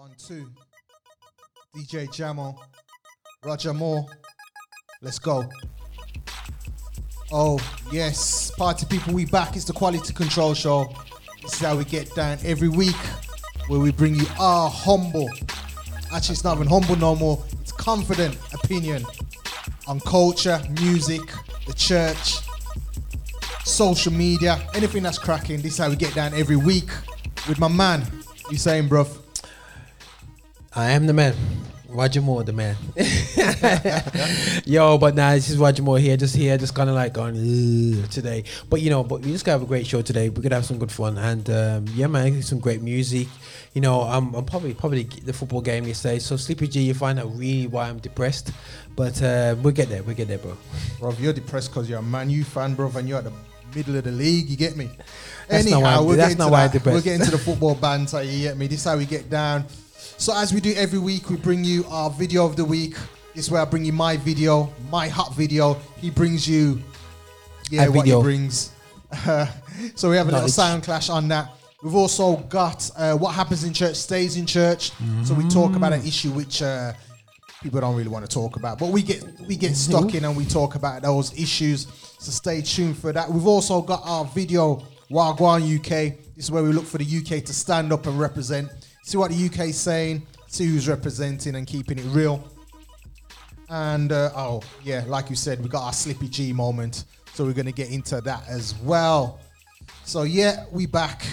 One, two. DJ Jamo. Roger Moore. Let's go. Oh, yes. Party people, we back. It's the Quality Control Show. This is how we get down every week where we bring you our humble, actually, it's not even humble no more, it's confident opinion on culture, music, the church, social media, anything that's cracking. This is how we get down every week with my man. You saying, bruv? I am the man. Roger Moore, the man. Yo, but nah, this is Roger Moore here, just here, just kind of like going today. But you know, but we just gonna have a great show today. We're gonna have some good fun, and um, yeah, man, some great music. You know, I'm, I'm probably probably the football game yesterday. So Slippy G, you find out really why I'm depressed, but uh, we'll get there. We'll get there, bro. Bro, you're depressed because you're a Man U fan, bro, and you're at the middle of the league. You get me? That's not why I'm- we'll that's get not into why I'm depressed. We'll get into the football banter. You get me? This is how we get down. So as we do every week, we bring you our video of the week. This is where I bring you my video, my hot video. He brings you, yeah, A what video. he brings. so we have a little Knowledge. sound clash on that. We've also got uh, what happens in church stays in church. So we talk about an issue which uh, people don't really want to talk about, but we get we get stuck in and we talk about those issues. So stay tuned for that. We've also got our video Wagwan UK. This is where we look for the UK to stand up and represent. See what the UK's saying. See who's representing and keeping it real. And uh, oh yeah, like you said, we got our Slippy G moment. So we're gonna get into that as well. So yeah, we back.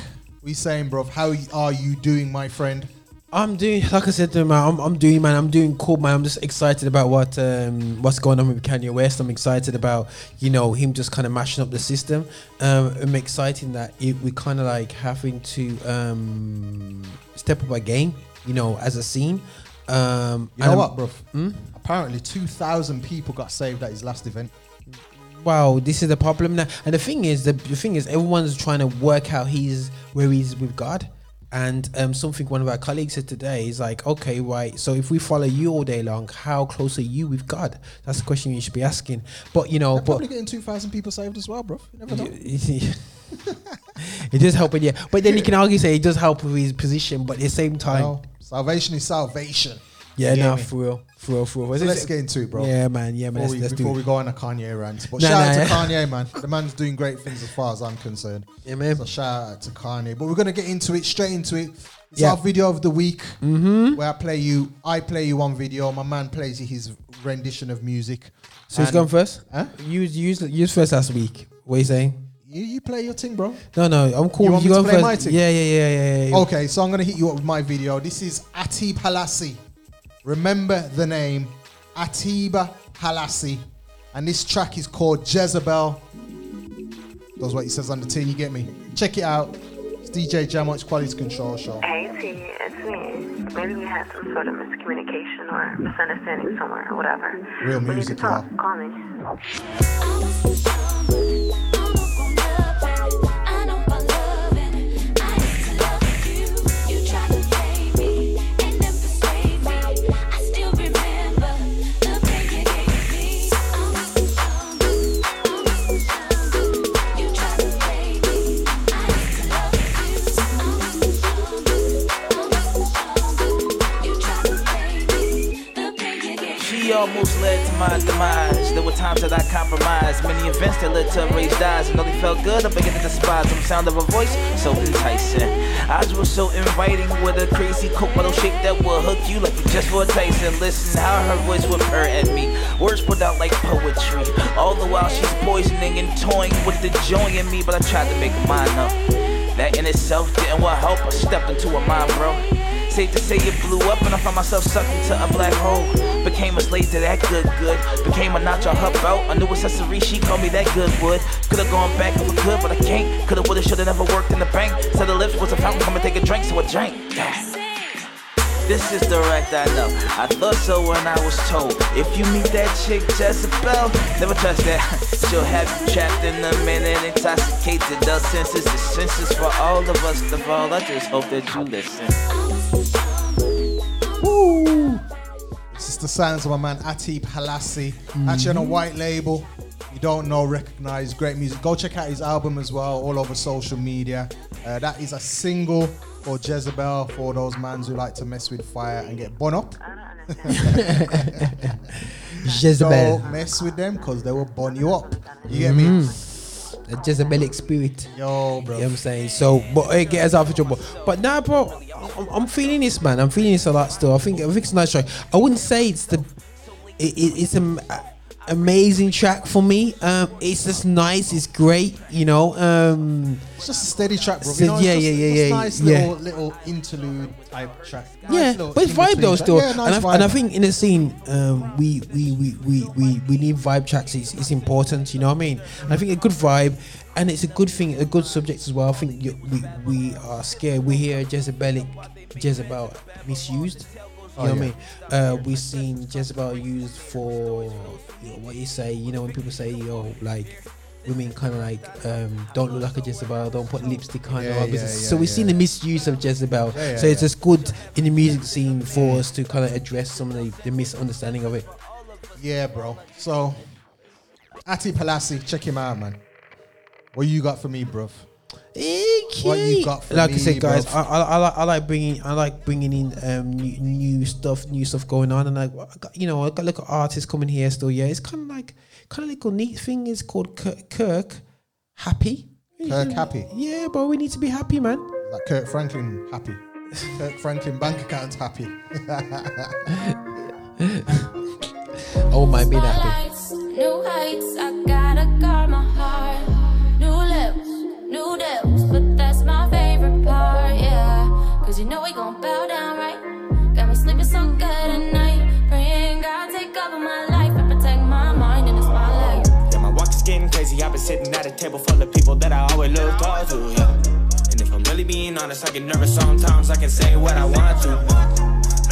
We saying, bro, how are you doing, my friend? I'm doing, like I said to him, man, I'm, I'm doing, man. I'm doing cool, man. I'm just excited about what um, what's going on with Kanye West. I'm excited about, you know, him just kind of mashing up the system. Um, I'm excited that it, we kind of like having to um, step up our game, you know, as a scene. Um, You know what, I'm- bro? Hmm? Apparently, two thousand people got saved at his last event. Wow, this is the problem now. And the thing is, the, the thing is, everyone's trying to work out he's where he's with God. And um, something one of our colleagues said today is like, okay, right. So if we follow you all day long, how close are you with God? That's the question you should be asking. But you know, They're but probably getting two thousand people saved as well, bro. You never know. it does help, yeah. But then you can argue say it does help with his position, but at the same time, No, salvation is salvation. Yeah, You get no, me? for real, for real, for real. So let's get into it, bro. Yeah, man, yeah, man. Before, Let's, we, let's before it. we go on a Kanye rant, but Nah, shout nah, out to yeah. Kanye, man. The man's doing great things as far as I'm concerned. Yeah, man. So shout out to Kanye. But we're gonna get into it straight into it. It's Yeah. our video of the week mm-hmm. where I play you. I play you one video. My man plays his rendition of music. So who's And going first? Huh? You use use first last week. What are you saying? You, you play your thing, bro. No, no, I'm cool. You You, want me to play first. my thing? Yeah, yeah, yeah, yeah, yeah. Okay, so I'm gonna hit you up with my video. This is Ati Halisi. Remember the name Atiba Halisi. And this track is called Jezebel. That's what he says on the tin, you get me? Check it out. It's DJ Jamo's Quality Control Show. Hey T, it's me. Maybe we had some sort of miscommunication or misunderstanding somewhere or whatever. Real we need to music, talk. Call me. Almost led to my demise. There were times that I compromised. Many events that led to raised eyes. And they felt good, I began to despise them. Sound of her voice, so enticing. Eyes were so inviting with a crazy coke bottle shape that will hook you like you just for a taste. And listen how her voice would purr at me. Words put out like poetry. All the while she's poisoning and toying with the joy in me. But I tried to make mine up. That in itself didn't want help. I stepped into her mind, bro. Safe to say it blew up and I found myself sucked into a black hole. Became a slave to that good good. Became a notch on her belt. A new accessory, she called me that good wood. Could've gone back if I could, but I can't. Could've, would've, should've never worked in the bank. Said the lips was a fountain, come and take a drink, so I drank. This is the direct, I know. I thought so when I was told. If you meet that chick, Jezebel, never touch that. She'll have you trapped in a minute, intoxicated. The senses, the senses for all of us to fall. I just hope that you listen. The sounds of my man Atiba Halisi. Actually on a white label. You don't know, recognize great music. Go check out his album as well, all over social media. Uh, that is a single for Jezebel for those mans who like to mess with fire and get bun up. Jezebel, Don't mess with them because they will bun you up. You get me? The Jezebelic spirit. Yo, bro. You know what I'm saying? So, but it get us out of trouble. But now, bro, I'm, I'm feeling this, man. I'm feeling this a lot still. I think, I think it's a nice. I wouldn't say it's the, it, it, it's an amazing track for me. Um, it's just nice. It's great. You know. Um, It's just a steady track, bro. So- You know, yeah, just, yeah, yeah, yeah, nice yeah. little little interlude type track. Nice yeah, but it's vibe though still. Yeah, nice and, I, and I think in the scene, um, we, we, we, we, we, we need vibe tracks. It's, it's important. You know what I mean? And I think a good vibe, and it's a good thing, a good subject as well. I think you, we we are scared. We hear Jezebelic, Jezebel misused. You know what I mean? Uh, we've seen Jezebel used for you know, what you say. You know when people say, "Yo, like." Women kind of like um, don't look like a Jezebel, don't put lipstick on. Yeah, yeah, so we've seen the misuse of Jezebel. So it's just good in the music scene for us to kind of address some of the, the misunderstanding of it. Yeah, bro. So, Ati Halisi, check him out, man. What you got for me, bruv? What you got for like I said, guys. I, I, I, like, I like bringing I like bringing in um new, new stuff, new stuff going on, and I, I you know I got like artists coming here still. Yeah, it's kind of like kind of like a neat thing. It's called Kirk, Kirk Happy. Kirk Happy. Yeah, but we need to be happy, man. Like Kirk Franklin happy. Kirk Franklin bank account happy. Oh my, being happy. New heights, I gotta guard my Cause you know we gon' bow down, right? Got me sleeping so good at night. Praying God take over my life and protect my mind in the spotlight. Yeah, my walk is getting crazy. I've been sitting at a table full of people that I always look forward to, yeah. And if I'm really being honest, I get nervous sometimes. I can say what I want to.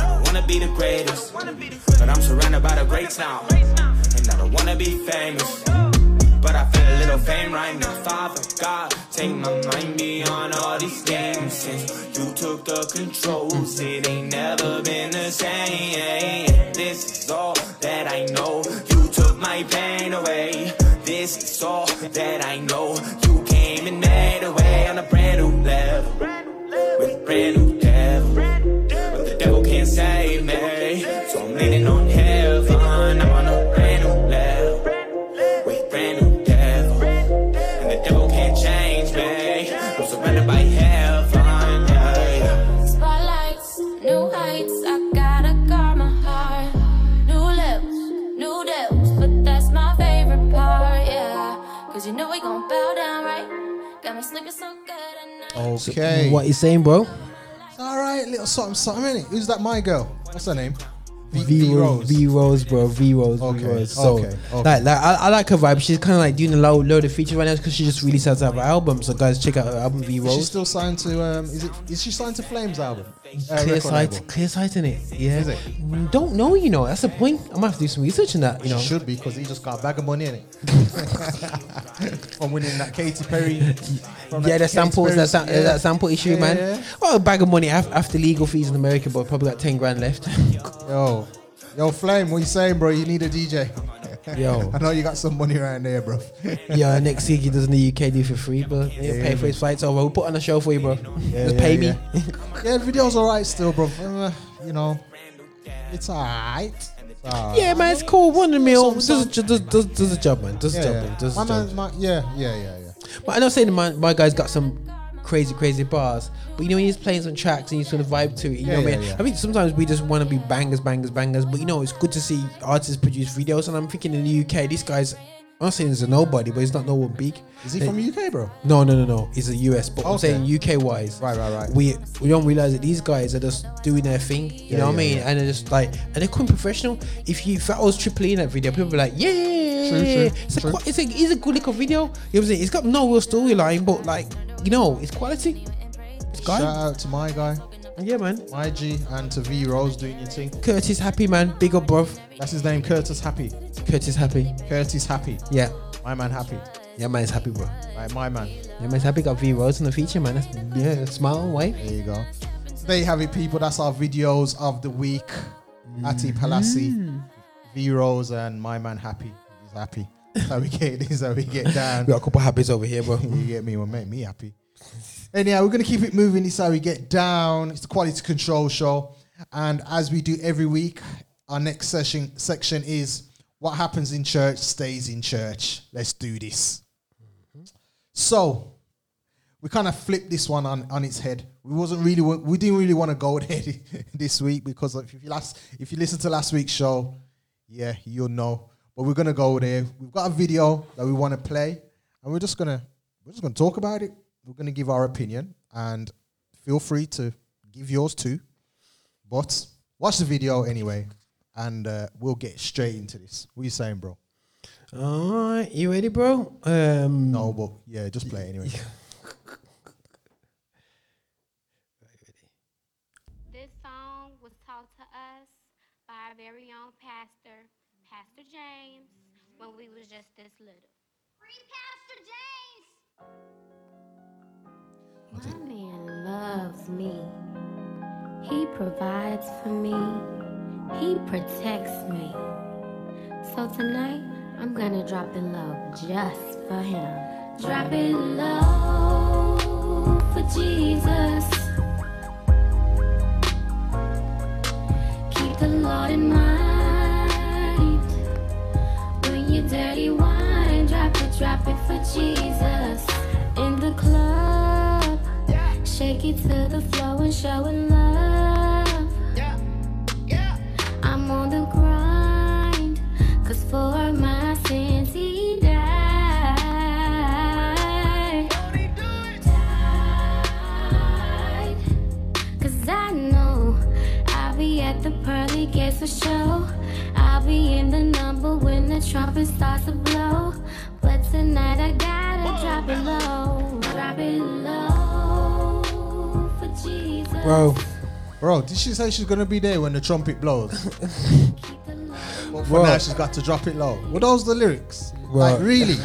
I wanna be the greatest, but I'm surrounded by the greats now. And I don't wanna be famous, but I feel a little fame right now. Father God, take my mind beyond all these games. Since you took the controls, it ain't never been the same. This is all that I know. You took my pain away. This is all that I know. You came and made a way on a brand new level with brand new devil. But the devil can't save me, Okay. What you saying, bro? All right, little something, something, innit? Who's that, my girl? What's her name? V Rose, V Rose, bro, V Rose, Okay, V Rose. So, okay, okay. like, like I, I like her vibe. She's kind of like doing a load, load of features right now because she just really to have an album. So, guys, check out her album, V Rose. She's still signed to? Um, is it? Is she signed to Flames album? Uh, Clear sight, label? clear sight in it. Yeah. Is it? Mm, Don't know, you know. That's the point. I'm gonna have to do some research on that. You know. Should be because he just got a bag of money in it. From winning that Katy Perry. from Yeah, that the samples, Katy that, Perry- sam- yeah. that sample issue, Yeah, man. yeah. Well, a bag of money af- after legal fees in America, but probably got 10 grand left. Yo, yo, Flame, what you saying, bro? You need a DJ. Yo. I know you got some money around there, bro. yeah, next week he does in the UK do for free, but yeah, Yeah, pay yeah, for his flights over. We'll put on a show for you, bro. Just pay me. yeah. the video's alright still, bro. Uh, you know, it's alright. Alright. Yeah, man, it's cool. One the meal does, does, does, does the job, man. Does the job, yeah. man. Does the job. man, yeah, yeah, yeah, yeah. But I know saying my, my guy's got some crazy, crazy bars. But you know, when he's playing some tracks and you sort of vibe to it, you Yeah, know what I mean? yeah. I think sometimes we just want to be bangers, bangers, bangers. But you know, it's good to see artists produce videos. And I'm thinking in the UK, this guy's, I'm not saying he's a nobody, but he's not no one big. Is he Uh, from UK, bro? No, no, no, no. He's a US, but I'm saying UK wise. Right, right, right. We we don't realize that these guys are just doing their thing. You Yeah, know what yeah, I mean? yeah. And they're just like, and they're quite professional. If you if that was Triple E in that video, people be like, yeah, True, true, it's a true. qui- it's a it's a good little video. You know what I'm saying? It's got no real storyline, but like you know, it's quality. It's Shout guy. out to my guy, Yeah, man. my G, and to V Rose doing your thing. Kurtis Happy, man. Big up, bruv. That's his name, Kurtis Happy. Kurtis Happy. Kurtis Happy. Yeah. My man Happy. Yeah, man's happy, bro. Right, my man. Yeah, man's happy. Got V Rose in the feature, man. That's yeah, smile, wave. There you go. So there you have it, people. That's our videos of the week. Ati Halisi, mm-hmm. V Rose, and my man Happy. He's happy. How we get this, how we get down. We got a couple of habits over here, bro. You get me, will make me happy. Anyhow, we're gonna keep it moving. This is how we get down. It's the quality control show, and as we do every week, our next session section is what happens in church stays in church. Let's do this. So we kind of flipped this one on, on its head. We wasn't really we didn't really want to go there this week because if you last if you listen to last week's show, yeah, you'll know. But we're gonna go there. We've got a video that we want to play, and we're just gonna we're just gonna talk about it. We're gonna give our opinion, and feel free to give yours too. But watch the video anyway, and uh, we'll get straight into this. What are you saying, bro? All right, you ready, bro? Um, No, but yeah, just play it anyway. This song was taught to us by our very own pastor, Pastor James, when we was just this little. Free Pastor James! My man loves me. He provides for me. He protects me. So tonight, I'm gonna drop it low just for him. Drop it low for Jesus. Keep the Lord in mind. Drop it, for Jesus. In the club, shake it to the floor and show it love. I'm on the grind, cause for my sins he died. Died. Cause I know I'll be at the pearly gates for show. I'll be in the number when the trumpet starts to blow. But tonight I gotta drop it low. Drop it low for Jesus. bro. Bro, did she say she's gonna be there when the trumpet blows? Keep the Lord But for Bro. now, she's got to drop it low. Were those the lyrics? Bro. Like really?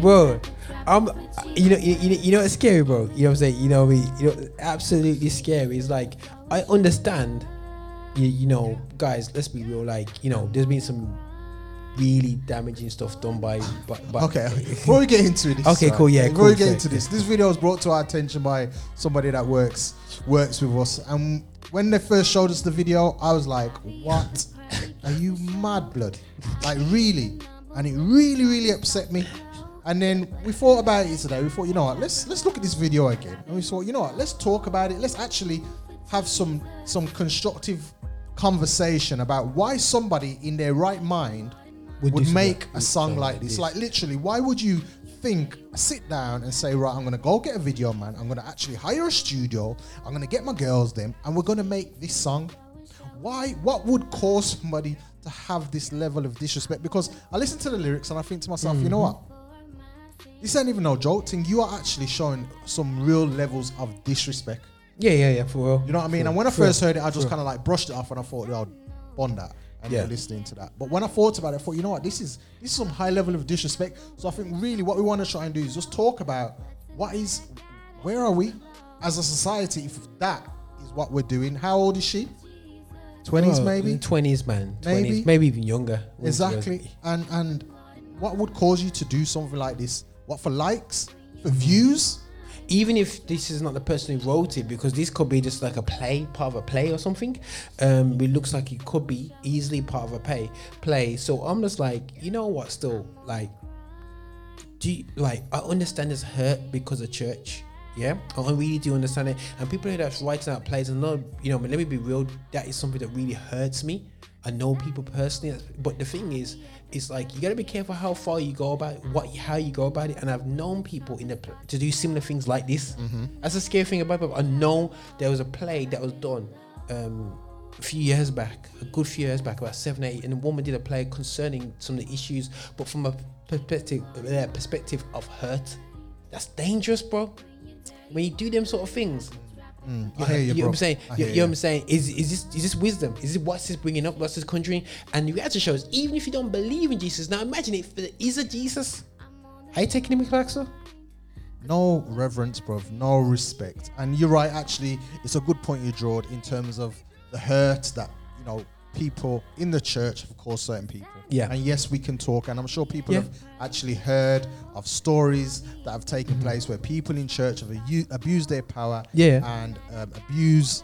bro. I'm, you know, you, you know, it's scary, bro. You know what I'm saying? You know, me, you know, absolutely scary. It's like I understand, you, you know, guys. Let's be real. Like, you know, there's been some really damaging stuff done by, by, by Okay. Before we get into this, Okay, cool, yeah, Before we get into this, this video was brought to our attention by somebody that works works with us, and when they first showed us the video, I was like, "What? Are you mad, blood? Like really?" And it really, really upset me. And then we thought about it today. We thought, you know what? Let's let's look at this video again. And we thought, you know what? Let's talk about it. Let's actually have some some constructive conversation about why somebody in their right mind Would would, make a song like like this. this. Like literally, why would you think, sit down and say, right, I'm gonna go get a video man, I'm gonna actually hire a studio, I'm gonna get my girls them, and we're gonna make this song. Why what would cause somebody to have this level of disrespect? Because I listen to the lyrics and I think to myself, you know mm-hmm. what? This ain't even no joke thing. You are actually showing some real levels of disrespect. Yeah, yeah, yeah, for real. You know what I mean? For And when I first for heard it, I just kind of like brushed it off and I thought, yo, bond that. And Yeah. you're listening to that. But when I thought about it, I thought, you know what, this is this is some high level of disrespect. So I think really what we want to try and do is just talk about what is where are we as a society if that is what we're doing. How old is she? 20s Well, maybe? 20s, man. 20s, Maybe. maybe, even younger. Exactly. And and what would cause you to do something like this? What for likes? For views? Even if this is not the person who wrote it, because this could be just like a play, part of a play or something. Um, it looks like it could be easily part of a play. Play. So I'm just like, you know what? Still, like, do you, like I understand it's hurt because of church. Yeah, I really do understand it. And people that's writing out plays, and not, you know, but let me be real. That is something that really hurts me. I know people personally, but the thing is, it's like you gotta be careful how far you go about it, what, how you go about it. And I've known people in the pl- to do similar things like this. That's a scary thing about it. I know there was a play that was done um, a few years back, a good few years back, about seven, eight, and a woman did a play concerning some of the issues, but from a perspective, uh, perspective of hurt. That's dangerous, bro. When you do them sort of things, Mm. I hear you, know bro. what I'm saying? You, you know what I'm saying? Is is this is this wisdom? Is this what's this bringing up? What's this conjuring? And the reality shows, even if you don't believe in Jesus, now imagine if there is a Jesus. Are you taking him, Clarkson? no reverence, bro, no respect. And you're right, actually, it's a good point you drawed in terms of the hurt that, you know, people in the church of course, certain people. Yeah. And yes, we can talk, and I'm sure people Yeah. have actually heard of stories that have taken Mm-hmm. place where people in church have abu- abused their power Yeah. and um, abuse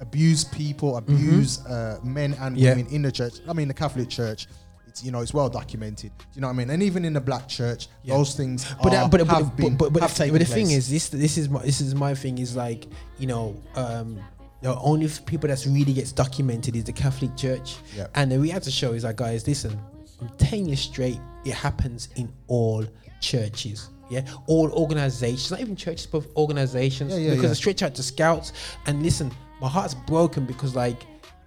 abuse people, abuse uh, men and Mm-hmm. Yeah. women in the church. I mean, the Catholic Church. It's, you know, it's well documented. Do you know what I mean? And even in the black church, Yeah. those things but are, that, but, have but, been but, but, but, but the thing is this this is my this is my thing is like you know um the only people that's really gets documented is the Catholic Church Yeah. and the reality show is like guys listen I'm telling you straight it happens in all churches yeah all organizations not even churches but organizations Yeah, yeah, because yeah. I stretch out to scouts and listen my heart's broken because like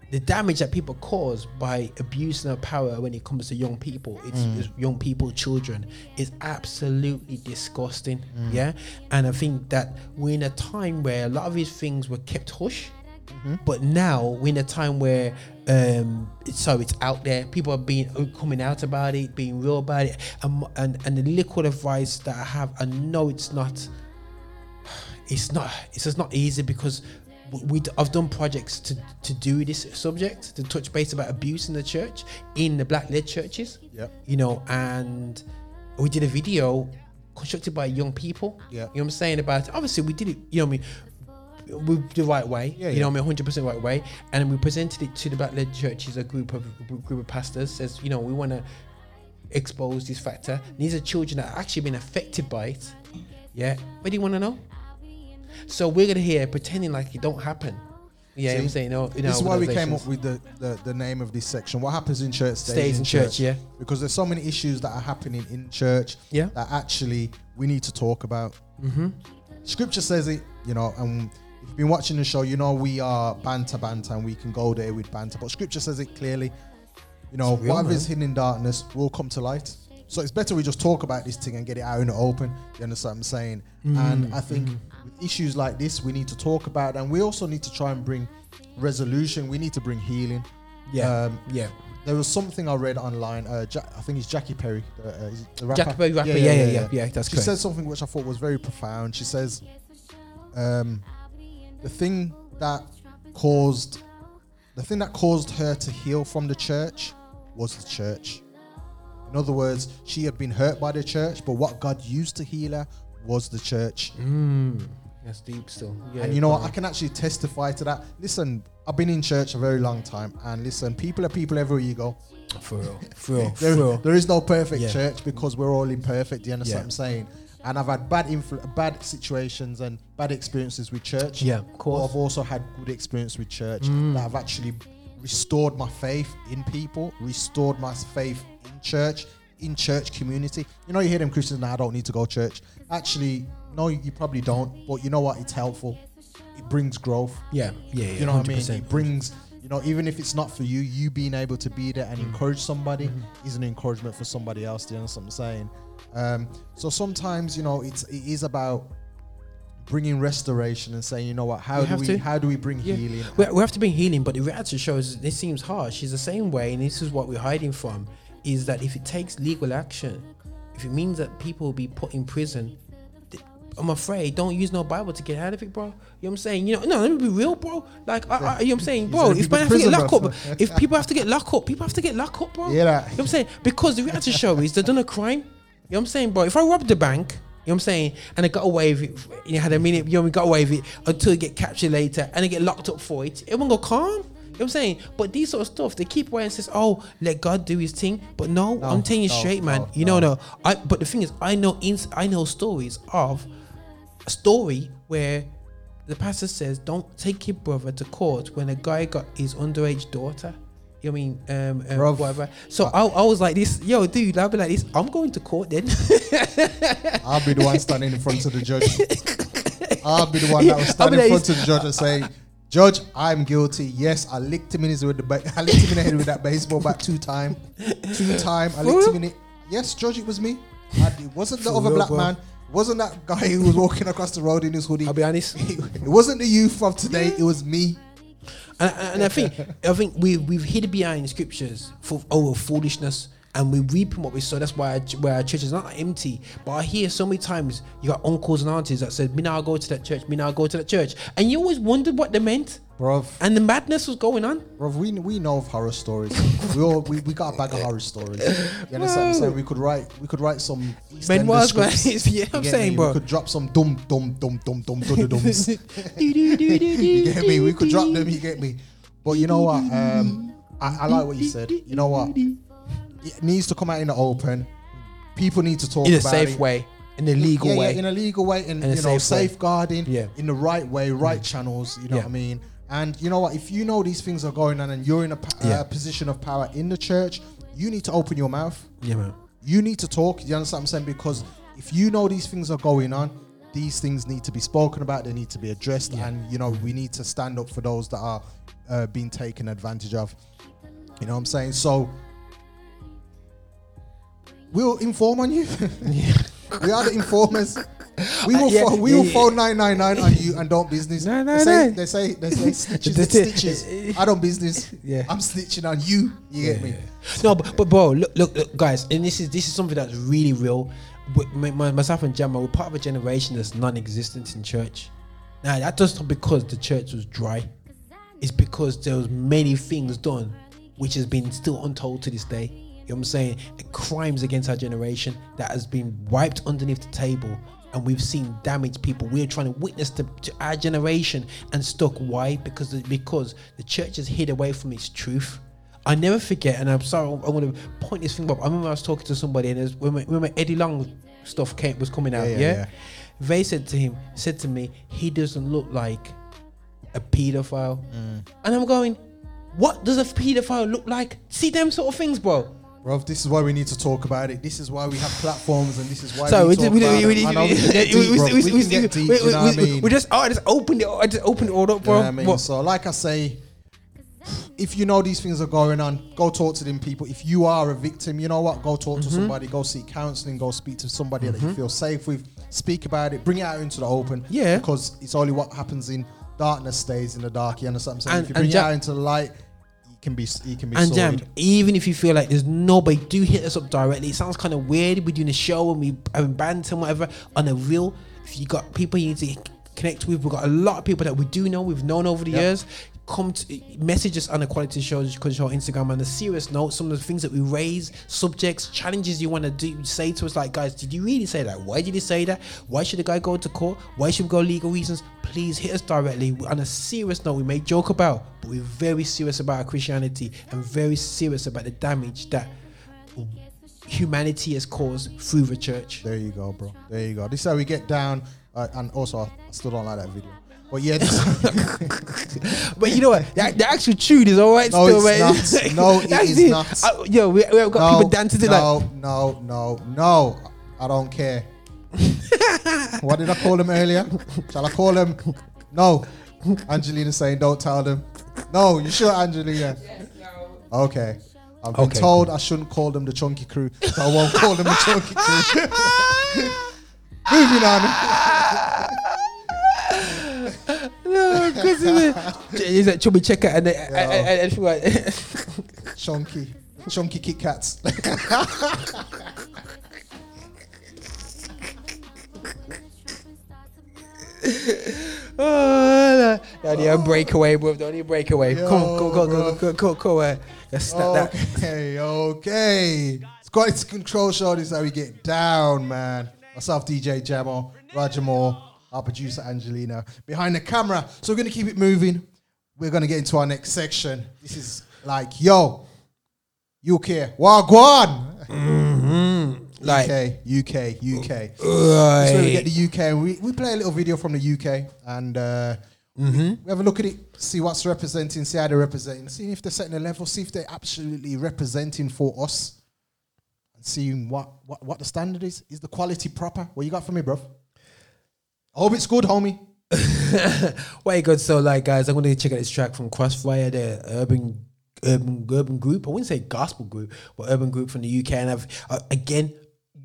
the damage that people cause by abusing their power when it comes to young people, it's, Mm. it's young people, children, is absolutely disgusting. Mm. Yeah, and I think that we're in a time where a lot of these things were kept hush, Mm-hmm. but now we're in a time where um, so it's out there. People are being coming out about it, being real about it, and and, and the liquid advice that I have, I know it's not it's not it's just not easy because we I've done projects to to do this subject to touch base about abuse in the church in the black led churches Yep. you know and we did a video constructed by young people Yeah. you know what I'm saying about obviously we did it you know what I mean we the right way, Yeah, you know, yeah. what I mean, hundred percent right way, and we presented it to the black led churches, a group of group of pastors. Says, you know, we want to expose this factor. These are children that have actually been affected by it. Yeah, what do you want to know? So we're gonna hear pretending like it don't happen. Yeah, See? I'm saying no. This is why we came up with the, the, the name of this section. What happens in church stays, Stays in in church. church, yeah. Because there's so many issues that are happening in church Yeah. that actually we need to talk about. Mm-hmm. Scripture says it, you know, and been watching the show, you know we are banter banter and we can go there with banter. But scripture says it clearly. You know, real, whatever is hidden in darkness will come to light. So it's better we just talk about this thing and get it out in the open. You understand what I'm saying? Mm-hmm. And I think with issues like this, we need to talk about, and we also need to try and bring resolution. We need to bring healing. Yeah, Um, yeah. There was something I read online. Uh, ja- I think it's Jackie Perry, uh, uh, the rapper. Jackie Perry rapper, yeah, yeah, yeah, yeah, that's She correct. said something which I thought was very profound. She says, um, "The thing that caused, the thing that caused her to heal from the church was the church. In other words, she had been hurt by the church, but what God used to heal her was the church. Mm, that's deep still. Yeah, and you know what? I can actually testify to that. Listen, I've been in church a very long time, and listen, people are people everywhere you go. for real, for real, for real. there is no perfect Yeah. church because we're all imperfect. Do you understand Yeah. what I'm saying? And I've had bad influ- bad situations and bad experiences with church. Yeah, of course. Mm. I've also had good experience with church that have actually restored my faith in people, restored my faith in church, in church community. You know, you hear them Christians now, I don't need to go to church. Actually, no, you probably don't. But you know what? It's helpful. It brings growth. Yeah, yeah, yeah. You know what I mean? 100%. It brings, you know, even if it's not for you, you being able to be there and Mm. encourage somebody Mm-hmm. is an encouragement for somebody else. Do you understand what I'm saying? Um, so sometimes, you know, it's it is about bringing restoration and saying, you know what, how We do we to. how do we bring Yeah. healing? We, we have to bring healing, but the reality shows this seems harsh. It's the same way, and this is what we're hiding from: is that if it takes legal action, if it means that people will be put in prison, I'm afraid don't use no Bible to get out of it, bro. You know what I'm saying? You know, no, let me be real, bro. Like, I, I, you know what I'm saying, bro. If people have to get locked up, if people have to get locked up, people have to get locked up, bro. Yeah, You know what I'm saying? Because the reality show is they've done a crime. You know what I'm saying, bro? If I robbed the bank, you know what I'm saying, and I got away with it, you know, had a minute, you know, we got away with it until you get captured later and I get locked up for it, it won't go calm. You know what I'm saying? But these sort of stuff, they keep away and says, "Oh, let God do His thing." But no, No, I'm telling you no, straight, man. no, you know, no. no. I. But the thing is, I know, ins- I know stories of a story where the pastor says, "Don't take your brother to court when a guy got his underage daughter." You know what I mean, um, um, whatever. So I, I was like this, yo, dude. I'll be like this. I'm going to court then. I'll be the one standing in front of the judge. I'll be the one that will I'll stand be in front of the judge and say, Judge, I'm guilty. Yes, I licked him in his with the ba- I licked him in the head with that baseball bat two time, two time. I licked him in it. Yes, Judge, it was me. I, it wasn't the For other real, black bro. man. It wasn't that guy who was walking across the road in his hoodie. I'll be honest. it wasn't the youth of today. It was me. And, and I think I think we we've hid behind scriptures for our foolishness and we reaping what we sow. That's why our, where our church is not empty. But I hear so many times you got uncles and aunties that said, "Me now go to that church. Me now go to that church," and you always wondered what they meant. Bruv. And the madness was going on. Bro, we we know of horror stories. we all we, we got a bag of horror stories. You understand what We could write we could write some EastEnders man. Yeah, I'm saying, me? bro. We could drop some dum dum dum dum dum dum dums. you get me? We could drop them. You get me? But you know what? Um, I, I like what you said. You know what? It needs to come out in the open. People need to talk in a safe it. way, in a legal yeah, way. Yeah, in a legal way, and In you know, safe safeguarding, Yeah. in the right way, right channels. You know Yeah. what I mean? And you know what? If you know these things are going on, and you're in a uh, position of power in the church, you need to open your mouth. yeah, man. You need to talk. You understand what I'm saying? Because if you know these things are going on, these things need to be spoken about. They need to be addressed, and you know we need to stand up for those that are uh, being taken advantage of. You know what I'm saying? So we'll inform on you. we are the informers. We will, Uh, yeah, phone, we yeah, will yeah. phone 999 on you and don't business. No, no, they, say, no. they say they say stitches, That's stitches. I don't business. Yeah. I'm snitching on you. You get me? No, but, but bro, look, look, look, guys, and this is this is something that's really real. My, my, myself and Jamo, we're part of a generation that's non-existent in church. Now that does not because the church was dry. It's because there was many things done which has been still untold to this day. You know what I'm saying? Crimes against our generation that has been wiped underneath the table. And we've seen damaged people. We're trying to witness to, to our generation and stuck. Why? Because the, because the church has hid away from its truth. I never forget, and I'm sorry, I'm going to point this thing up. I remember I was talking to somebody, and it was, when my Eddie Long stuff came was coming out, Yeah, yeah, yeah, yeah. They said to him, said to me, he doesn't look like a pedophile, Mm. and I'm going, what does a pedophile look like? See them sort of things, bro. Bro, this is why we need to talk about it. This is why we have platforms, and this is why So we we, talk about it. did- I know we just, oh, I just opened it, I just opened it all up, You bro. know I mean? So, like I say, if you know these things are going on, go talk to them people. If you are a victim, you know what? Go talk Mm-hmm. to somebody. Go seek counselling. Go speak to somebody that you feel safe with. Speak about it. Bring it out into the open. Yeah. Because it's only what happens in darkness stays in the dark. You understand what I'm saying? And- if you bring Ja- it out into the light, can be you can be And. Jam, even if you feel like there's nobody, do hit us up directly. It sounds kind of weird. We're doing a show and we having bands and whatever. On a real, if you got people you need to connect with, we've got a lot of people that we do know, we've known over the Yep. years. Come to message us on the quality shows show Instagram on a serious note. Some of the things that we raise, subjects, challenges you want to do, say to us like, guys, did you really say that? Why did you say that? Why should the guy go to court? Why should we go legal reasons? Please hit us directly on a serious note. We may joke about, but we're very serious about our Christianity and very serious about the damage that humanity has caused through the church. There you go, bro. There you go. This is how we get down. Uh, and also, I still don't like that video. But yeah, But you know what? The, the actual tune is all right No, still, it's man. not. No, it not. Uh, yo, we, we've got no, people dancing to no, like. no, no, no. I don't care. what did I call him earlier? Shall I call him? No. Angelina saying, don't tell them. No, you sure, Angelina? Okay. I've been Okay, told I shouldn't call them the Chunky Crew, so I won't call them the Chunky Crew. Moving on. No, because he's like chubby checker and, and, and, and, and, Chunky. Chunky Kit Kats. Oh, no, no, no, oh. breakaway, bro. Don't need breakaway. Come on, go, go, go, go, go, go, go. Let's snap that. Okay, okay. It's control show. This how we get down, man. Myself, DJ Jamo, Roger Moore, our producer Angelina, behind the camera. So we're gonna keep it moving. We're gonna get into our next section. This is like, yo, UK, Wagwan. Like, UK, UK, UK. Is where we get the UK. We, we play a little video from the UK and uh, Mm-hmm. we have a look at it, see what's representing, see how they're representing, see if they're setting a level, see if they're absolutely representing for us, and seeing what, what, what the standard is. Is the quality proper? What you got for me, bro? I hope it's good, homie. Way good. So, like, guys, I'm going to check out this track from Crossfya, the urban, urban, urban group. I wouldn't say gospel group, but urban group from the UK. And I've uh, again,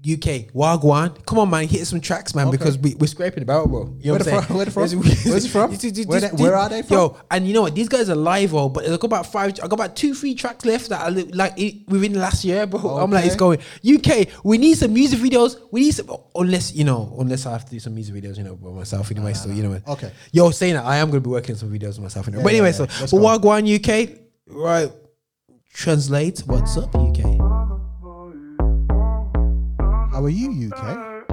UK, Wagwan. Come on, man, hit some tracks, man, Okay. because we, we're scraping about, bro. You know Where what I'm saying? from? Where they from? Where's it from? Where they- where are they from? Yo, and you know what? These guys are live, oh, but I got about five, I got about two, three tracks left that are li- like i- within last year, bro. I'm like, it's going. UK, we need some music videos. We need some, unless, you know, unless I have to do some music videos, you know, by myself anyway. So, you know, Okay. Yo, saying that, I am going to be working on some videos myself anyway. Yeah, but anyway, yeah, so, yeah. But. Wagwan UK, right. Translate, what's up, UK? How are you, UK?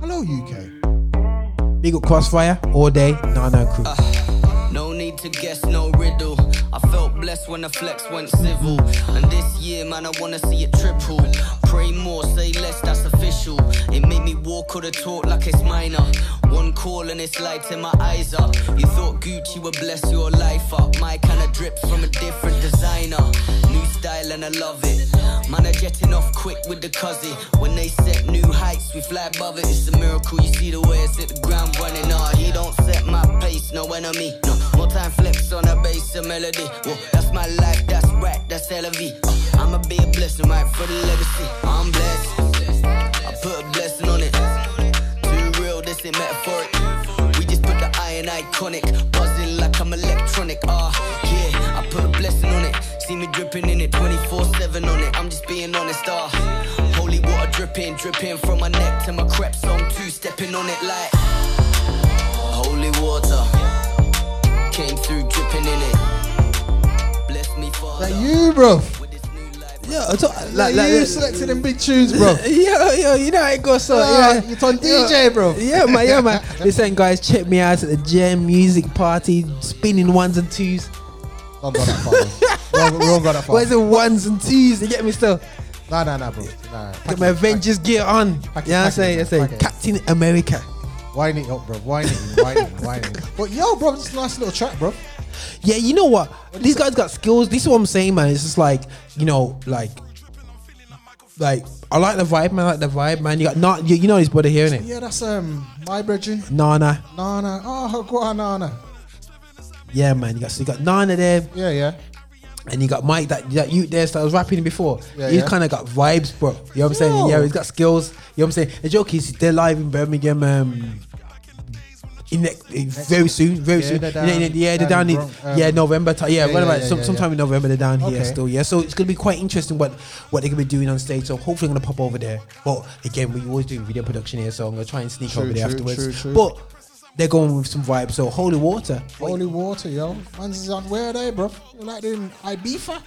Hello, UK. Big up Crossfya all day, Nana crew. Ah, no need to guess, no riddle. I felt blessed when the flex went civil. And this year, man, I wanna see it triple. Pray more, say less, that's official. It made me walk or the talk like it's minor. One call and it's lighting my eyes up. You thought Gucci would bless your life up. My kind of drip from a different designer. New style and I love it. Man, are jetting off quick with the cuzzy. When they set new heights, we fly above it. It's a miracle. You see the way it's hit the ground running. Nah, he don't set my pace, no enemy. No, more time flips on a bass and melody. Well, that's my life, that's right, that's LV. I'ma be a blessing, right, for the legacy. I'm blessed. I put a blessing on it. Ain't metaphoric. We just put the iron iconic. Buzzing like I'm electronic. Ah, yeah, I put a blessing on it. See me dripping in it 24 7 on it. I'm just being honest. Ah, holy water dripping, dripping from my neck to my crepe. So I'm two stepping on it like holy water. Came through dripping in it. Bless me, Father. That you, bro. Yeah, I thought, Like, like, like, you selecting them big tunes, bro. Yo, yo, you know how it goes. So, Ah, yeah. you on DJ, bro. Yeah, man, yeah, man. Listen, guys, check me out at the Jam Music Party, spinning ones and twos. Don't go that far. We don't- we don't go that far. Where's the ones and twos? You get me still? Nah, nah, nah, bro. Nah. Get my Avengers gear on. Pack yeah, I say, I say. Captain America. Wine it up, bro. Wine it, wine it, wine it. But yo, bro, it's a nice little track, bro. Yeah, you know what? These guys got skills. This is what I'm saying, man. It's just like, you know, like, like I like the vibe, man. I like the vibe, man. You got not, you, you know, this brother here, innit? Yeah, that's um my brethren. Nana. Nana. Oh, go on, Nana. Yeah, man. You got so you got Nana there, Yeah, yeah. and you got Mike that that you there that was rapping before. Yeah, he's yeah. kind of got vibes, bro. You know what I'm saying? Yo. Yeah, he's got skills. You know what I'm saying? The joke is they're live in Birmingham. Um, in ne- very soon, very Yeah, soon. they're yeah, down- yeah, they're down in Bron- um, yeah, November. Time. Yeah, yeah, what yeah, about some, sometime in November they're down here Okay. still. Yeah, so it's gonna be quite interesting what what they're gonna be doing on stage. So hopefully I'm gonna pop over there. But again, we always do video production here, so I'm gonna try and sneak True, over there true, afterwards. true. But they're going with some vibes. So holy water. Holy water, yo. Man's is on where are they, bro? You like doing Ibiza?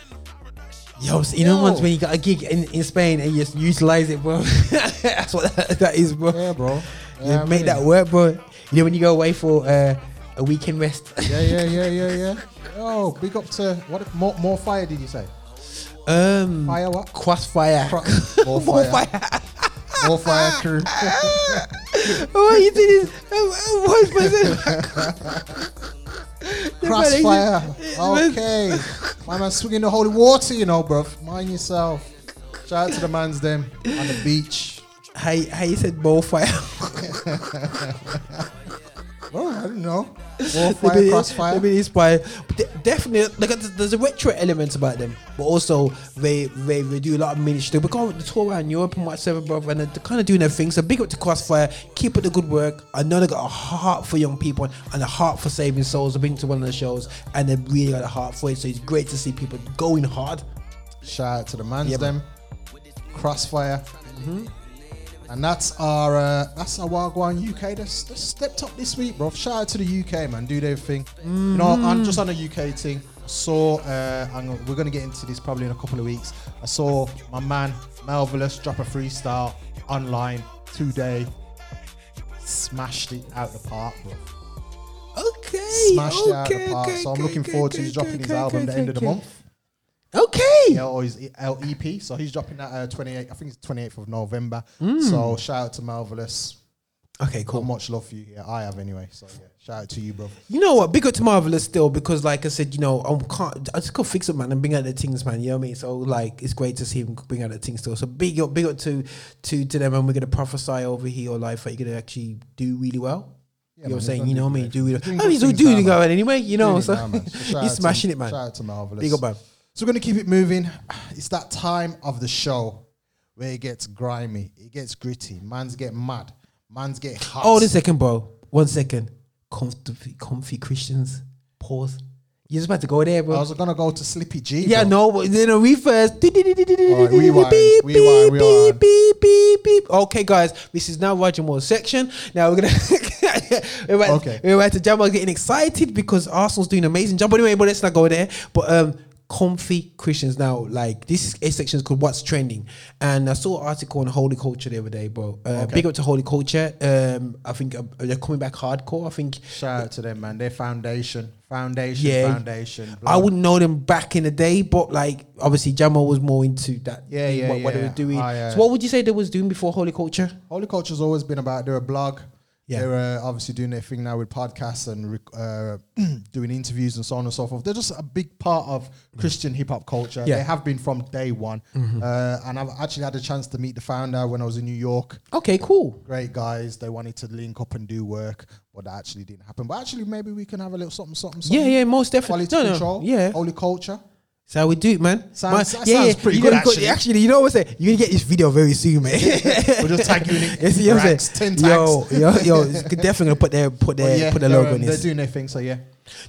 Yo, so you know Yo. once when you got a gig in, in Spain and you just utilize it, bro. That's what that, that is, bro. Yeah, bro. You Yeah, make that work, bro. You know when you go away for uh, a weekend rest. Yeah, yeah, yeah, yeah, yeah. Oh, big up to what? More, more fire? Did you say? um, Fire what? Crossfya. Cro- more More fire. fire. More fire crew. oh, you did this. Um, um, what's my Crossfya. Okay. My man swinging the holy water, you know, bro. Mind yourself. Shout out to the man's them on the beach. How, how you said more fire? Oh, I don't know. More fire, Crossfya. Inspired. But de- definitely, like there's- there's a retro element about them, but also they they, they do a lot of ministry. We go on the tour around Europe and whatever, bro, and they're kind of doing their thing. So big up to Crossfya. Keep up the good work. I know they got a heart for young people and a heart for saving souls. I've been to one of the shows, and they really got a heart for it. So it's great to see people going hard. Shout out to the man's Yeah, man. them. Crossfya. Mm-hmm. And that's our uh, that's our Wagwan UK. That's, that's stepped up this week, bro. Shout out to the UK, man. Do their thing. You know, I'm just on a UK thing. I saw, uh, and we're gonna get into this probably in a couple of weeks. I saw my man Melvillous drop a freestyle online today. Smashed it out the park, bro. Okay. Smashed it out okay, the park. okay, so I'm okay, looking okay, forward to okay, his dropping okay, his okay, album the okay, end of the okay. month. Okay. Or his L- So he's dropping that uh, 28. I think it's 28th of November. Mm. So shout out to Melvillous. Okay, Got cool. much love for you Yeah, I have anyway. So yeah, shout out to you, bro. You know what? Big up to Melvillous still because, like I said, you know, I can't. I just go fix it, man, and bring out the things, man. You know what I mean? So like, it's great to see him bring out the things still. So big up, big up to to to them, and we're gonna prophesy over here your life that you're gonna actually do really well. Yeah, you know what I'm saying? You know what I mean? Do really. I mean, he's doing it anyway. You know, Doing it so. So he's to- smashing it, man. Shout out to Melvillous. Big up, man. So we're gonna keep it moving. It's that time of the show where it gets grimy, it gets gritty. Man's get mad. Man's get hot. Hold a second, bro. One second. Comfy, comfy Christians. Pause. You're just about to go there, bro. I was gonna go to Slippy G. yeah, bro. no, but know, we first. rewind, Beep, rewind, beep, rewind. beep, beep, beep. Okay, guys, this is now Roger Moore's section. Now we're gonna. we're about, Okay. We're about to jump. getting excited because Arsenal's doing an amazing job. But anyway, but let's not go there. But um, comfy Christians now. Like this a section is called "What's Trending," and I saw an article on Holy Culture the other day, bro. Uh, Okay. Big up to Holy Culture. Um, I think uh, they're coming back hardcore. I think Shout out to them, man. Their foundation, foundation, Yeah. foundation. I wouldn't know them back in the day, but like obviously Jamo was more into that. Yeah, yeah, what, what they were doing. I, uh, so what would you say they was doing before Holy Culture? Holy Culture's always been about they're a blog. Yeah. They're uh, obviously doing their thing now with podcasts and rec- uh, doing interviews and so on and so forth. They're just a big part of Christian hip hop culture. Yeah. They have been from day one. Uh, and I've actually had a chance to meet the founder when I was in New York. Okay, cool. Great guys. They wanted to link up and do work, but that actually didn't happen. But actually, maybe we can have a little something, something, something. Yeah, yeah, most definitely. Quality No, no, control. yeah. Holy culture. How we do it, man. Sounds- Man, that sounds pretty you good, actually. Actually, you know what I'm saying? You're gonna get this video very soon, man. We'll just tag you in it. You Racks, 10 Yo, tags. yo, yo, it's definitely gonna put their put their yeah, put the they're, logo um, in they're doing their thing. So yeah.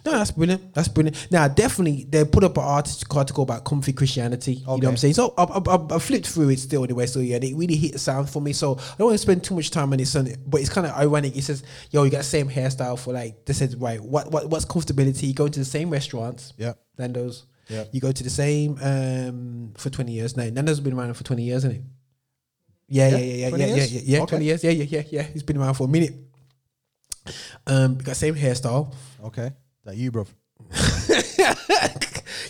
No, that's brilliant. That's brilliant. Now, definitely, they put up an article article about comfy Christianity. You know what I'm saying? So I, I, I, flipped through it still anyway. So yeah, they really hit the sound for me. So I don't want to spend too much time on this, it, but it's kind of ironic. It says, "Yo, you got the same hairstyle for like." This said, "Right, what what what's comfortability? You go into the same restaurants, Yep. Nando's. Yep. You go to the same um for 20 years now. Nando's been around for 20 years, isn't it? Yeah, yeah, Yeah, yeah, yeah, yeah, yeah, yeah, yeah. Okay. 20 years. Yeah, yeah, yeah, yeah. He's been around for a minute. Um, got same hairstyle. Okay. That you, bro.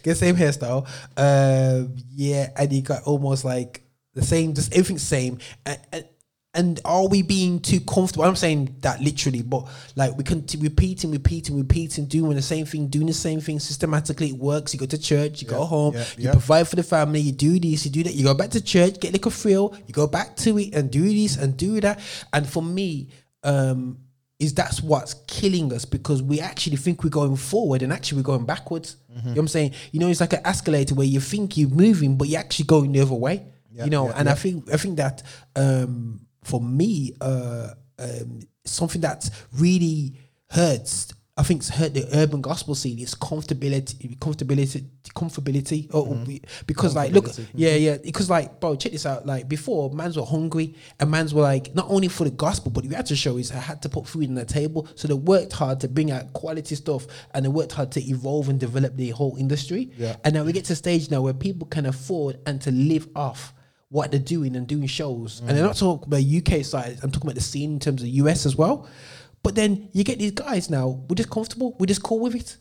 Get same hairstyle. Um, yeah, and he got almost like the same, just everything's same. And, and, and are we being too comfortable? I'm saying that literally, but like we can repeating, repeating, repeating, doing the same thing, doing the same thing systematically. It works. You go to church, you go home, yeah, you yeah. provide for the family, you do this, you do that, you go back to church, get like a thrill, you go back to it and do this and do that. And for me, um, is that's what's killing us because we actually think we're going forward and actually we're going backwards. Mm-hmm. You know what I'm saying? You know, it's like an escalator where you think you're moving, but you're actually going the other way. Yeah, you know, yeah, and I think I think that um, for me, uh, um, something that really hurts. I think it's hurt the urban gospel scene. It's comfortability, comfortability, comfortability. Oh, we- because like, look, yeah, yeah. Because like, bro, check this out. Like before, mans were hungry and mans were like not only for the gospel, but we had to show is I had to put food on the table. So they worked hard to bring out quality stuff and they worked hard to evolve and develop the whole industry. Yeah. And now we get to a stage now where people can afford and to live off what they're doing and doing shows. And I'm mm. not talking about UK side, I'm talking about the scene in terms of US as well. But then you get these guys now, we're just comfortable, we're just cool with it.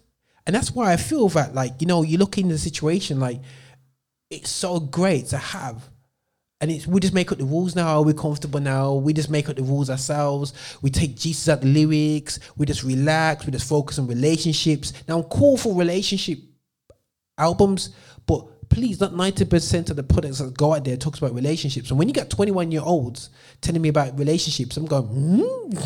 And that's why I feel that, like, you know, you look in the situation, like, it's so great to have. And it's we just make up the rules now. We're comfortable now. We just make up the rules ourselves. We take Jesus out the lyrics. We just relax. We just focus on relationships. Now I'm cool for relationship albums, but please, not ninety percent of the products that go out there talks about relationships. And when you got twenty one year olds telling me about relationships, I'm going, hmm?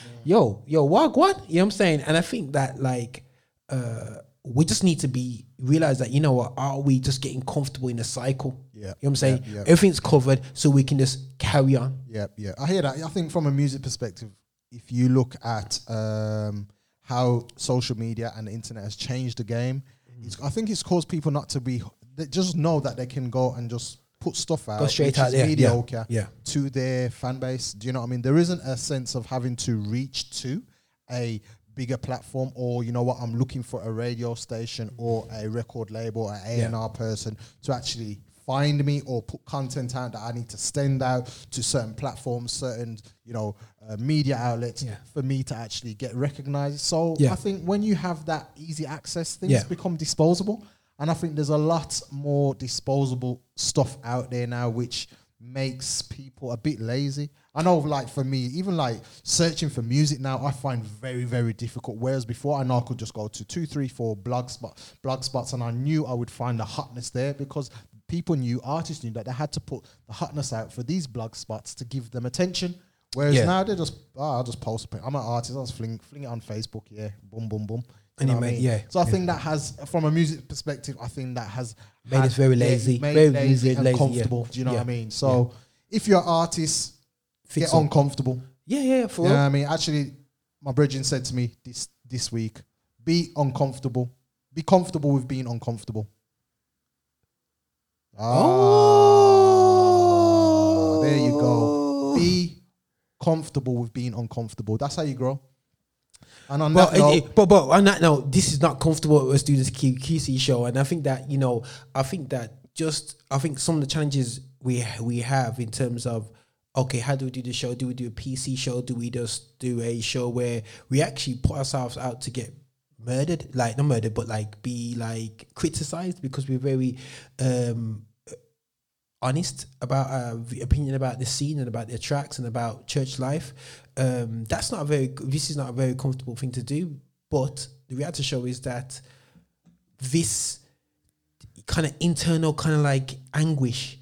yo, yo, what, what? You know what I'm saying? And I think that like uh, we just need to be realize that you know what are we just getting comfortable in a cycle? Yeah, you know what I'm saying. yeah, yeah. Everything's covered, so we can just carry on. Yeah, yeah. I hear that. I think from a music perspective, if you look at um, how social media and the internet has changed the game, it's, I think it's caused people not to be. They just know that they can go and just put stuff out, straight which out is there. Mediocre, yeah. to their fan base. Do you know what I mean? There isn't a sense of having to reach to a bigger platform or you know what i'm looking for a radio station or a record label an a&r person to actually find me or put content out that i need to send out to certain platforms certain you know uh, media outlets Yeah. for me to actually get recognized so Yeah. i think when you have that easy access things Yeah. become disposable and i think there's a lot more disposable stuff out there now which makes people a bit lazy. I know, like for me, even like searching for music now, I find very, very difficult. Whereas before, I know I could just go to two, three, four blog spot, blog spots, and I knew I would find the hotness there because people knew, artists knew that they had to put the hotness out for these blog spots to give them attention. Whereas Yeah. now they just, oh, I'll just post. I'm an artist. I'll just fling, fling it on Facebook. Yeah, boom, boom, boom. And know what I mean? yeah, So I yeah. think that has, from a music perspective, I think that has Made us very lazy, very, lazy and lazy, yeah. comfortable. Do you know Yeah. what I mean? So if you're an artist, Fix get up. uncomfortable. Yeah, yeah, yeah, for You know what I mean? Actually, my brethren said to me this this week, be uncomfortable. Be comfortable with being uncomfortable. Ah, there you go. Be comfortable with being uncomfortable. That's how you grow. And on But, that note, it- but but on that note, this is not comfortable. Let's do this Q, QC show, and I think that you know, I think that just I think some of the challenges we we have in terms of okay, how do we do the show? Do we do a PC show? Do we just do a show where we actually put ourselves out to get murdered, like not murdered, but like be like criticized because we're very um honest about our opinion about the scene and about their tracks and about church life. Um, that's not a very. This is not a very comfortable thing to do. But the reality show is that this kind of internal kind of like anguish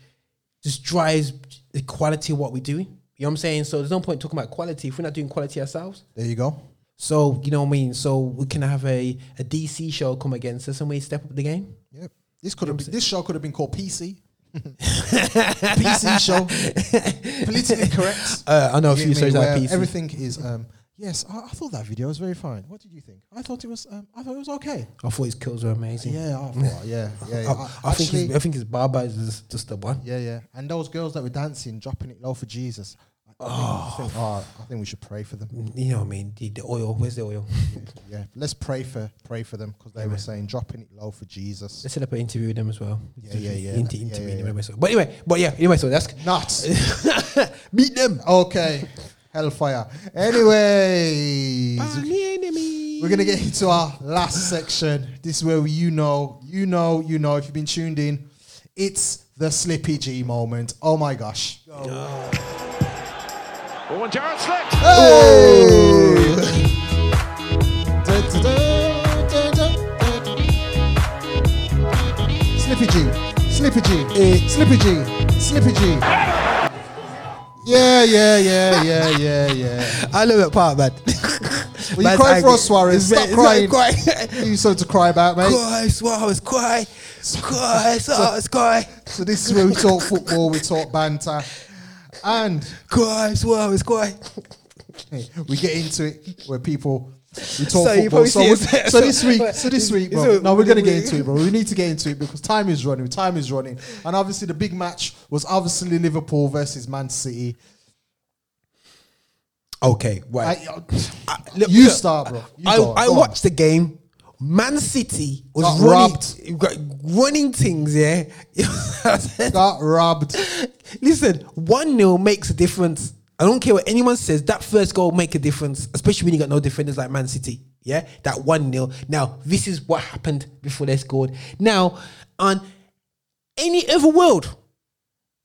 just drives the quality of what we're doing. You know what I'm saying? So there's no point talking about quality if we're not doing quality ourselves. there you go. So you know what I mean. So we can have a, a DC show come against us and we step up the game. Yep. This could have been, this show could have been called PC. PC show. Politically correct. Uh, I know a few shows like PC. Everything is um yes, I, I thought that video was very fine. What did you think? I thought it was um I thought it was okay. I thought his kills were amazing. Yeah, I thought yeah, yeah. yeah. I, I think Actually- his, I think his barber is just the one. Yeah, yeah. And those girls that were dancing, dropping it low for Jesus. I, I think, I think, oh, I think we should pray for them. You know what I mean? The, the oil. Where's the oil? Yeah, let's pray for pray for them because they were saying dropping it low for Jesus. Let's set up an interview with them as well. Yeah, yeah, yeah. Inter- Yeah, interview yeah, yeah. well. But anyway, but yeah, anyway, so that's Nuts. meet them. okay, hellfire. Anyways, we're gonna get into our last section. This is where you know, you know, you know. If you've been tuned in, it's the Slippy G moment. Oh my gosh. Oh, and Jared slipped. Hey! Da, da, da, da, da, da. Slippy G, Slippy G, eh, Slippy G, Slippy G. Yeah, yeah, yeah, yeah, yeah, yeah. I love that part, man. Well, you Man's cry for us, Suarez. Stop very- crying. it's cry. you something to cry about, mate. Cry, Suarez, cry, cry, Suarez, cry, So this is where we talk football, we talk banter, and cry, Suarez, cry. we get into it where people we talk So football. So, we- so this week, so this week, bro. So no, we're gonna get into it, bro. We need to get into it because time is running. Time is running, and obviously the big match was obviously Liverpool versus Man City. Okay, right. I, I- look, you look, start, bro. You I, I watched the game. Man City was Got running, got- running things, yeah. got robbed. Listen, 1 0 makes a difference. I don't care what anyone says, that first goal make a difference, especially when you got no defenders like Man City. Yeah, that 1 0. Now, this is what happened before they scored. Now, on any other world,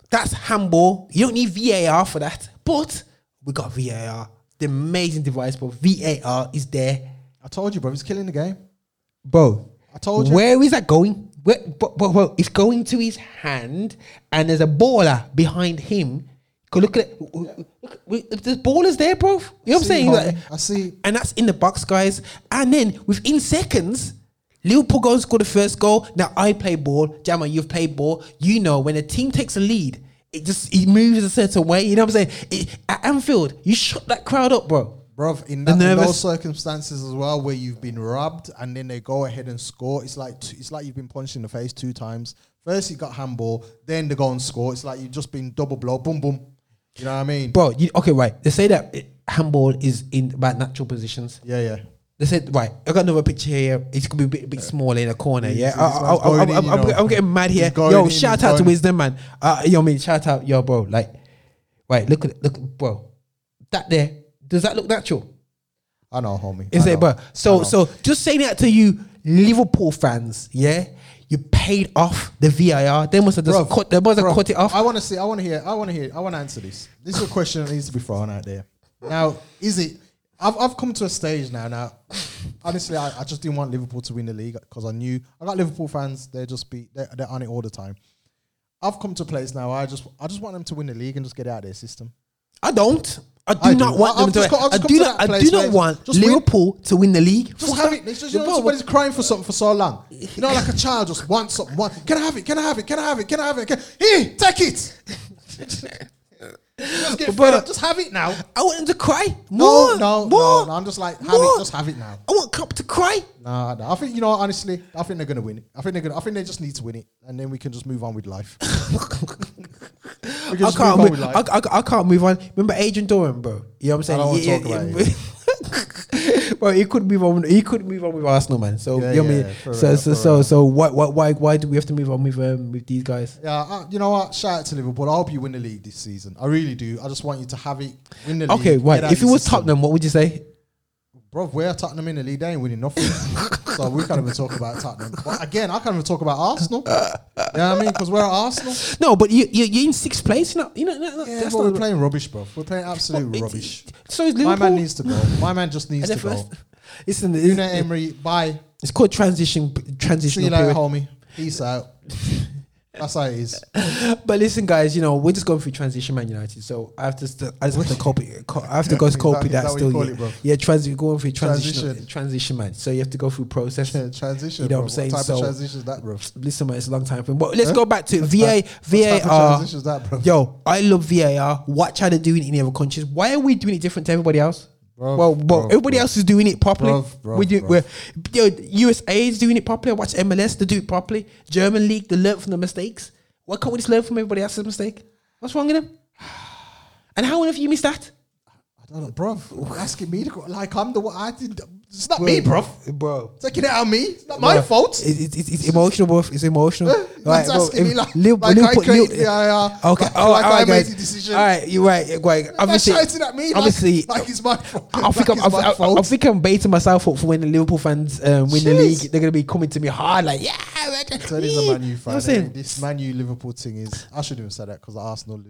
that's handball. You don't need VAR for that. But we got VAR. The amazing device, but VAR is there. I told you, bro. He's killing the game. Bro, I told you. Where is that going? Where, but, but, but it's going to his hand, and there's a baller behind him. Go look at it. Look, look, there's ballers there, bro. You know what I'm saying? Like- I see. And that's in the box, guys. And then within seconds, Liverpool go and score the first goal. Now I play ball. Jamo, you've played ball. You know when a team takes a lead, it just it moves a certain way. You know what I'm saying? It, at Anfield, you shut that crowd up, bro. Bro, in, that, in those circumstances as well, where you've been robbed and then they go ahead and score, it's like t- it's like you've been punched in the face two times. First you got handball, then they go and score. It's like you've just been double blow, boom, boom. You know what I mean? Bro, you, okay, right. They say that it, handball is in about natural positions. Yeah, yeah. They said, right, I got another picture here. It's gonna be a bit, bit smaller in the corner. Yeah, I, I, man's I, going I, in, I'm, you I'm, know. I'm getting mad here. Yo, in, shout out to Wisdom, man. Uh, yo, me, shout out, yo, bro. Like, right, look at, look, bro. That there, does that look natural? I know, homie. Is I it, know. bro? So, so just saying that to you, Liverpool fans, yeah, you paid off the VAR. They must have just Bruv, cut. They must have bruv, cut it off. I want to see. I want to hear. I want to hear. I want to answer this. This is a question that needs to be thrown out there. Now, is it? I've, I've come to a stage now. Now, honestly, I, I just didn't want Liverpool to win the league because I knew I got Liverpool fans. They just be they're, they're on it all the time. I've come to a place now. I just I just want them to win the league and just get out of their system. I don't. I do I not do. want I- I've them to. just got- I've I just do to not. that I place do not where want just win. Liverpool to win the league. Just Fuck have that. it. It's just, you know, Bro, somebody's crying for something for so long. You know, like a child just wants something. Want, can I have it? Can I have it? Can I have it? Can I have it? Can, here, take it. just get But- up. Just have it now. I want them to cry. No, More. no, more. no, no. I'm just like, have More. it. Just have it now. I want Klopp to cry. Nah, nah. I think you know. Honestly, I think they're gonna win it. I think they're gonna. I think they just need to win it, and then we can just move on with life. we can I can't. move on Move, I. I, I can't move on. Remember Adrian Doran, bro? You know what I'm saying? I don't wanna Yeah, talk yeah, about yeah. bro, he couldn't move on. He couldn't move on with Arsenal, man. So Yeah, you know what I yeah, mean. So real, so so real. so why why why why do we have to move on with um with these guys? Yeah, uh, you know what? Shout out to Liverpool. I hope you win the league this season. I really do. I just want you to have it. Win the league. Okay, right. If it was system. Tottenham, what would you say? Bro, we're Tottenham in the league. They ain't winning nothing. so we can't even talk about Tottenham. But again, I can't even talk about Arsenal. you know what I mean? Because we're at Arsenal. No, but you you you're in sixth place. You know, you know, no, Yeah, that's but we're playing rubbish, bro. We're playing absolute It's- rubbish. So is My man needs to go. My man just needs to go. Listen, Unai Emery, bye. it's called transition Transition. See you later, period. homie. Peace out. That's how it is. But listen, guys, you know we're just going through transition, Man United. So I have to, st- I just have to copy. Co- I have to go Is copy that- that, that still. yeah, it, yeah transi- going through transition, Transition. transition, man. So you have to go through process. Transition. You know bro. what I'm saying? What type So- of transition is that, bro? Listen, man, it's a long time for. But let's Huh? go back to What VA, type- what type of VAR. transition is that, bro? Yo, I love VAR. Watch how they're doing it in the other countries. Why are we doing it different to everybody else? Bruv, well, well, bruv, everybody bruv. else is doing it properly. Bruv, bruv, we do. bruv. We're, yo, USA is doing it properly. I watch MLS. They do it properly. German league. They learn from the mistakes. Why can't we just learn from everybody else's mistake? What's wrong with them? And how have you missed that? I don't know, bro. Asking me to go. Like, I'm the one. I did. It's not me, bro. bro. Taking it out on me. It's not my fault. It, it, it's, it's emotional, bro. It's emotional. Man's bro, asking me if like, Liv- like I Liverpool- created Liv- VAR. Okay, like, oh, like all I right, made the decision. All right, you're right. You're right. Man's Obviously, shouting at me. obviously, like, like it's my fault. I think like I'm, it's my I, I, I think I'm baiting myself up for when the Liverpool fans um, win the league. They're gonna be coming to me hard, like yeah. So it is a Man U You know fan. I'm saying? eh? This Man U Liverpool thing is. I shouldn't have said that because Arsenal.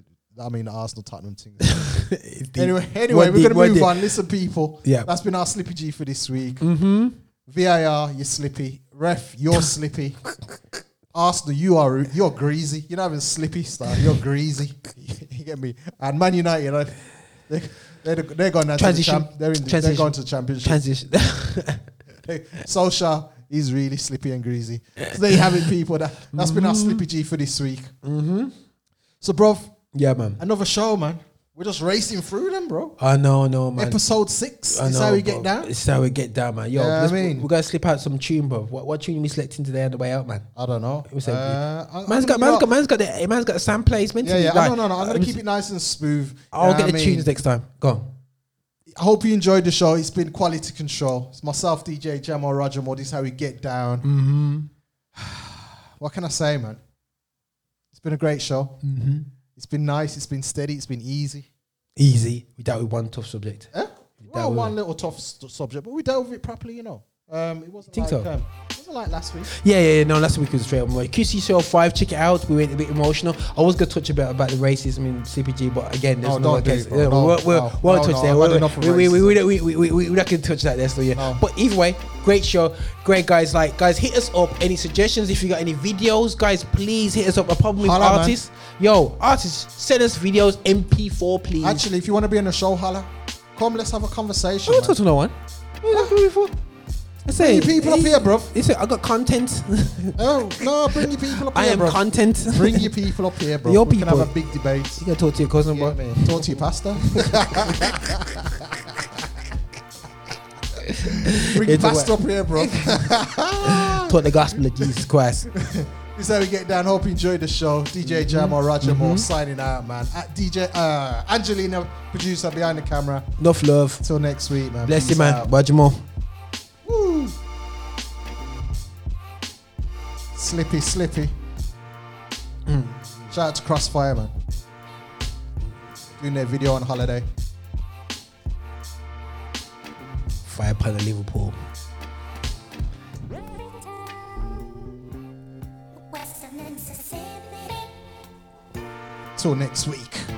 I mean, the Arsenal Tottenham thing. anyway, anyway, we're gonna move deep. on. Listen, people. Yeah. that's been our Slippy G for this week. Mm-hmm. VAR, you're slippy. Ref, you're slippy. Arsenal, you are you're greasy. You're not even slippy, star. You're greasy. you get me? And Man United, uh, they they're, they're going Transition. to the champ. They're in. The, Transition. they're going to the championship. Transition. Solskjaer is really slippy and greasy. So there you have it, people. That, that's been our Slippy G for this week. mm-hmm. So, bro, Yeah, man. another show, man. We're just racing through them, bro. I know, no, man. Episode six. I Is know, how we bro. get down. It's how we get down, man. Yo, Yeah, I mean- we're gonna slip out some tune, bro. What, what tune are we selecting today on the way out, man? I don't know. What's that? Uh, I- Man's I- got, man's know- got, man's got the, man's got the sound placement. Yeah, yeah. Like, no, no, no. I'm gonna keep it nice and smooth. I'll get the mean, tunes next time. Go on. I hope you enjoyed the show. It's been quality control. It's myself, DJ Jamo Roger Moore. This is how we get down. Mm-hmm. What can I say, man? It's been a great show. Mm-hmm. It's been nice. It's been steady. It's been easy. Easy. We dealt with one tough subject. Eh? dealt Well, one little tough st- subject, but we dealt with it properly, you know. Um, it wasn't Think like so? um, it wasn't like last week. Yeah, yeah, yeah. No, last week was straight on. Like, QC Show 5, check it out. We went a bit emotional. I was going to touch a bit about the racism in CPG, but again, there's No, no, don't do it, No, we'll, we'll, no, we'll no, touch no, there. Had enough we, we, we, we, we, we, we, we're not going to touch that there, so yeah. No. But either way, great show. Great, guys. Like, guys, hit us up. Any suggestions? If you got any videos, guys, please hit us up. A problem with Holla, man. artists. Yo, artists, send us videos, MP4, please. Actually, if you want to be on the show, holla, come. Let's have a conversation. I don't man. talk to no one. What are you talking for? I say, Bring your people up here, bro. Listen, I got content. Oh no, bring your people up I here, I am content. Bring your people up here, bro. Your we can have a big debate. You gotta talk to your cousin, Yeah, bro. man. Talk to your pastor. Bring your pastor up here, bro. Talk the gospel of Jesus Christ. This is how we get down. Hope you enjoyed the show. DJ Jamo Roger Moore signing out, man. At DJ uh, Angelina, producer behind the camera. Enough love. Till next week, man. Bless you, man. Roger Moore. Slippy, slippy. Mm. Shout out to Crossfya, man. Doing their video on holiday. Fire pan of Liverpool. Till next week.